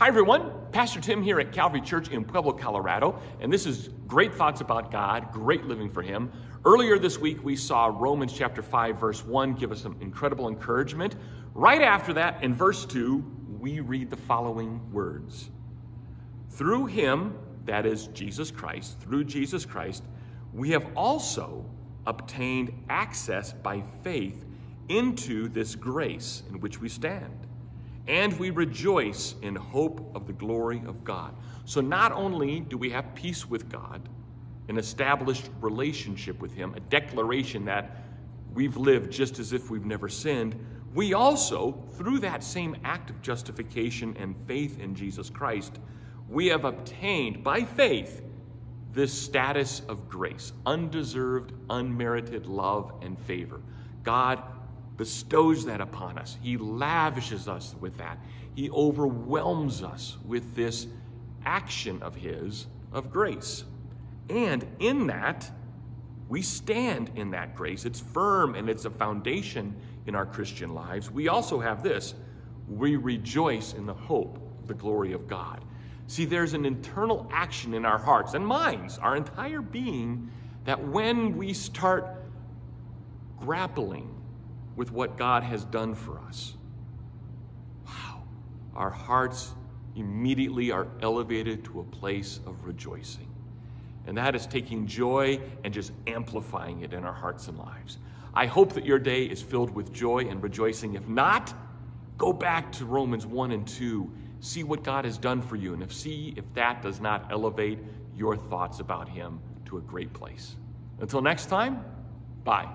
Hi, everyone. Pastor Tim here at Calvary Church in Pueblo, Colorado, and this is Great Thoughts About God, Great Living for Him. Earlier this week, we saw Romans chapter 5, verse 1 give us some incredible encouragement. Right after that, in verse 2, we read the following words Through Him, that is Jesus Christ, through Jesus Christ, we have also obtained access by faith into this grace in which we stand and we rejoice in hope of the glory of God. So not only do we have peace with God, an established relationship with Him, a declaration that we've lived just as if we've never sinned, we also, through that same act of justification and faith in Jesus Christ, we have obtained by faith this status of grace, undeserved, unmerited love and favor. God bestows that upon us. He lavishes us with that. He overwhelms us with this action of His of grace. And in that, we stand in that grace. It's firm and it's a foundation in our Christian lives. We also have this we rejoice in the hope of the glory of God. See, there's an internal action in our hearts and minds, our entire being, that when we start grappling with what God has done for us. Wow. Our hearts immediately are elevated to a place of rejoicing. And that is taking joy and just amplifying it in our hearts and lives. I hope that your day is filled with joy and rejoicing. If not, go back to Romans 1 and 2. See what God has done for you, and if see if that does not elevate your thoughts about Him to a great place. Until next time, bye.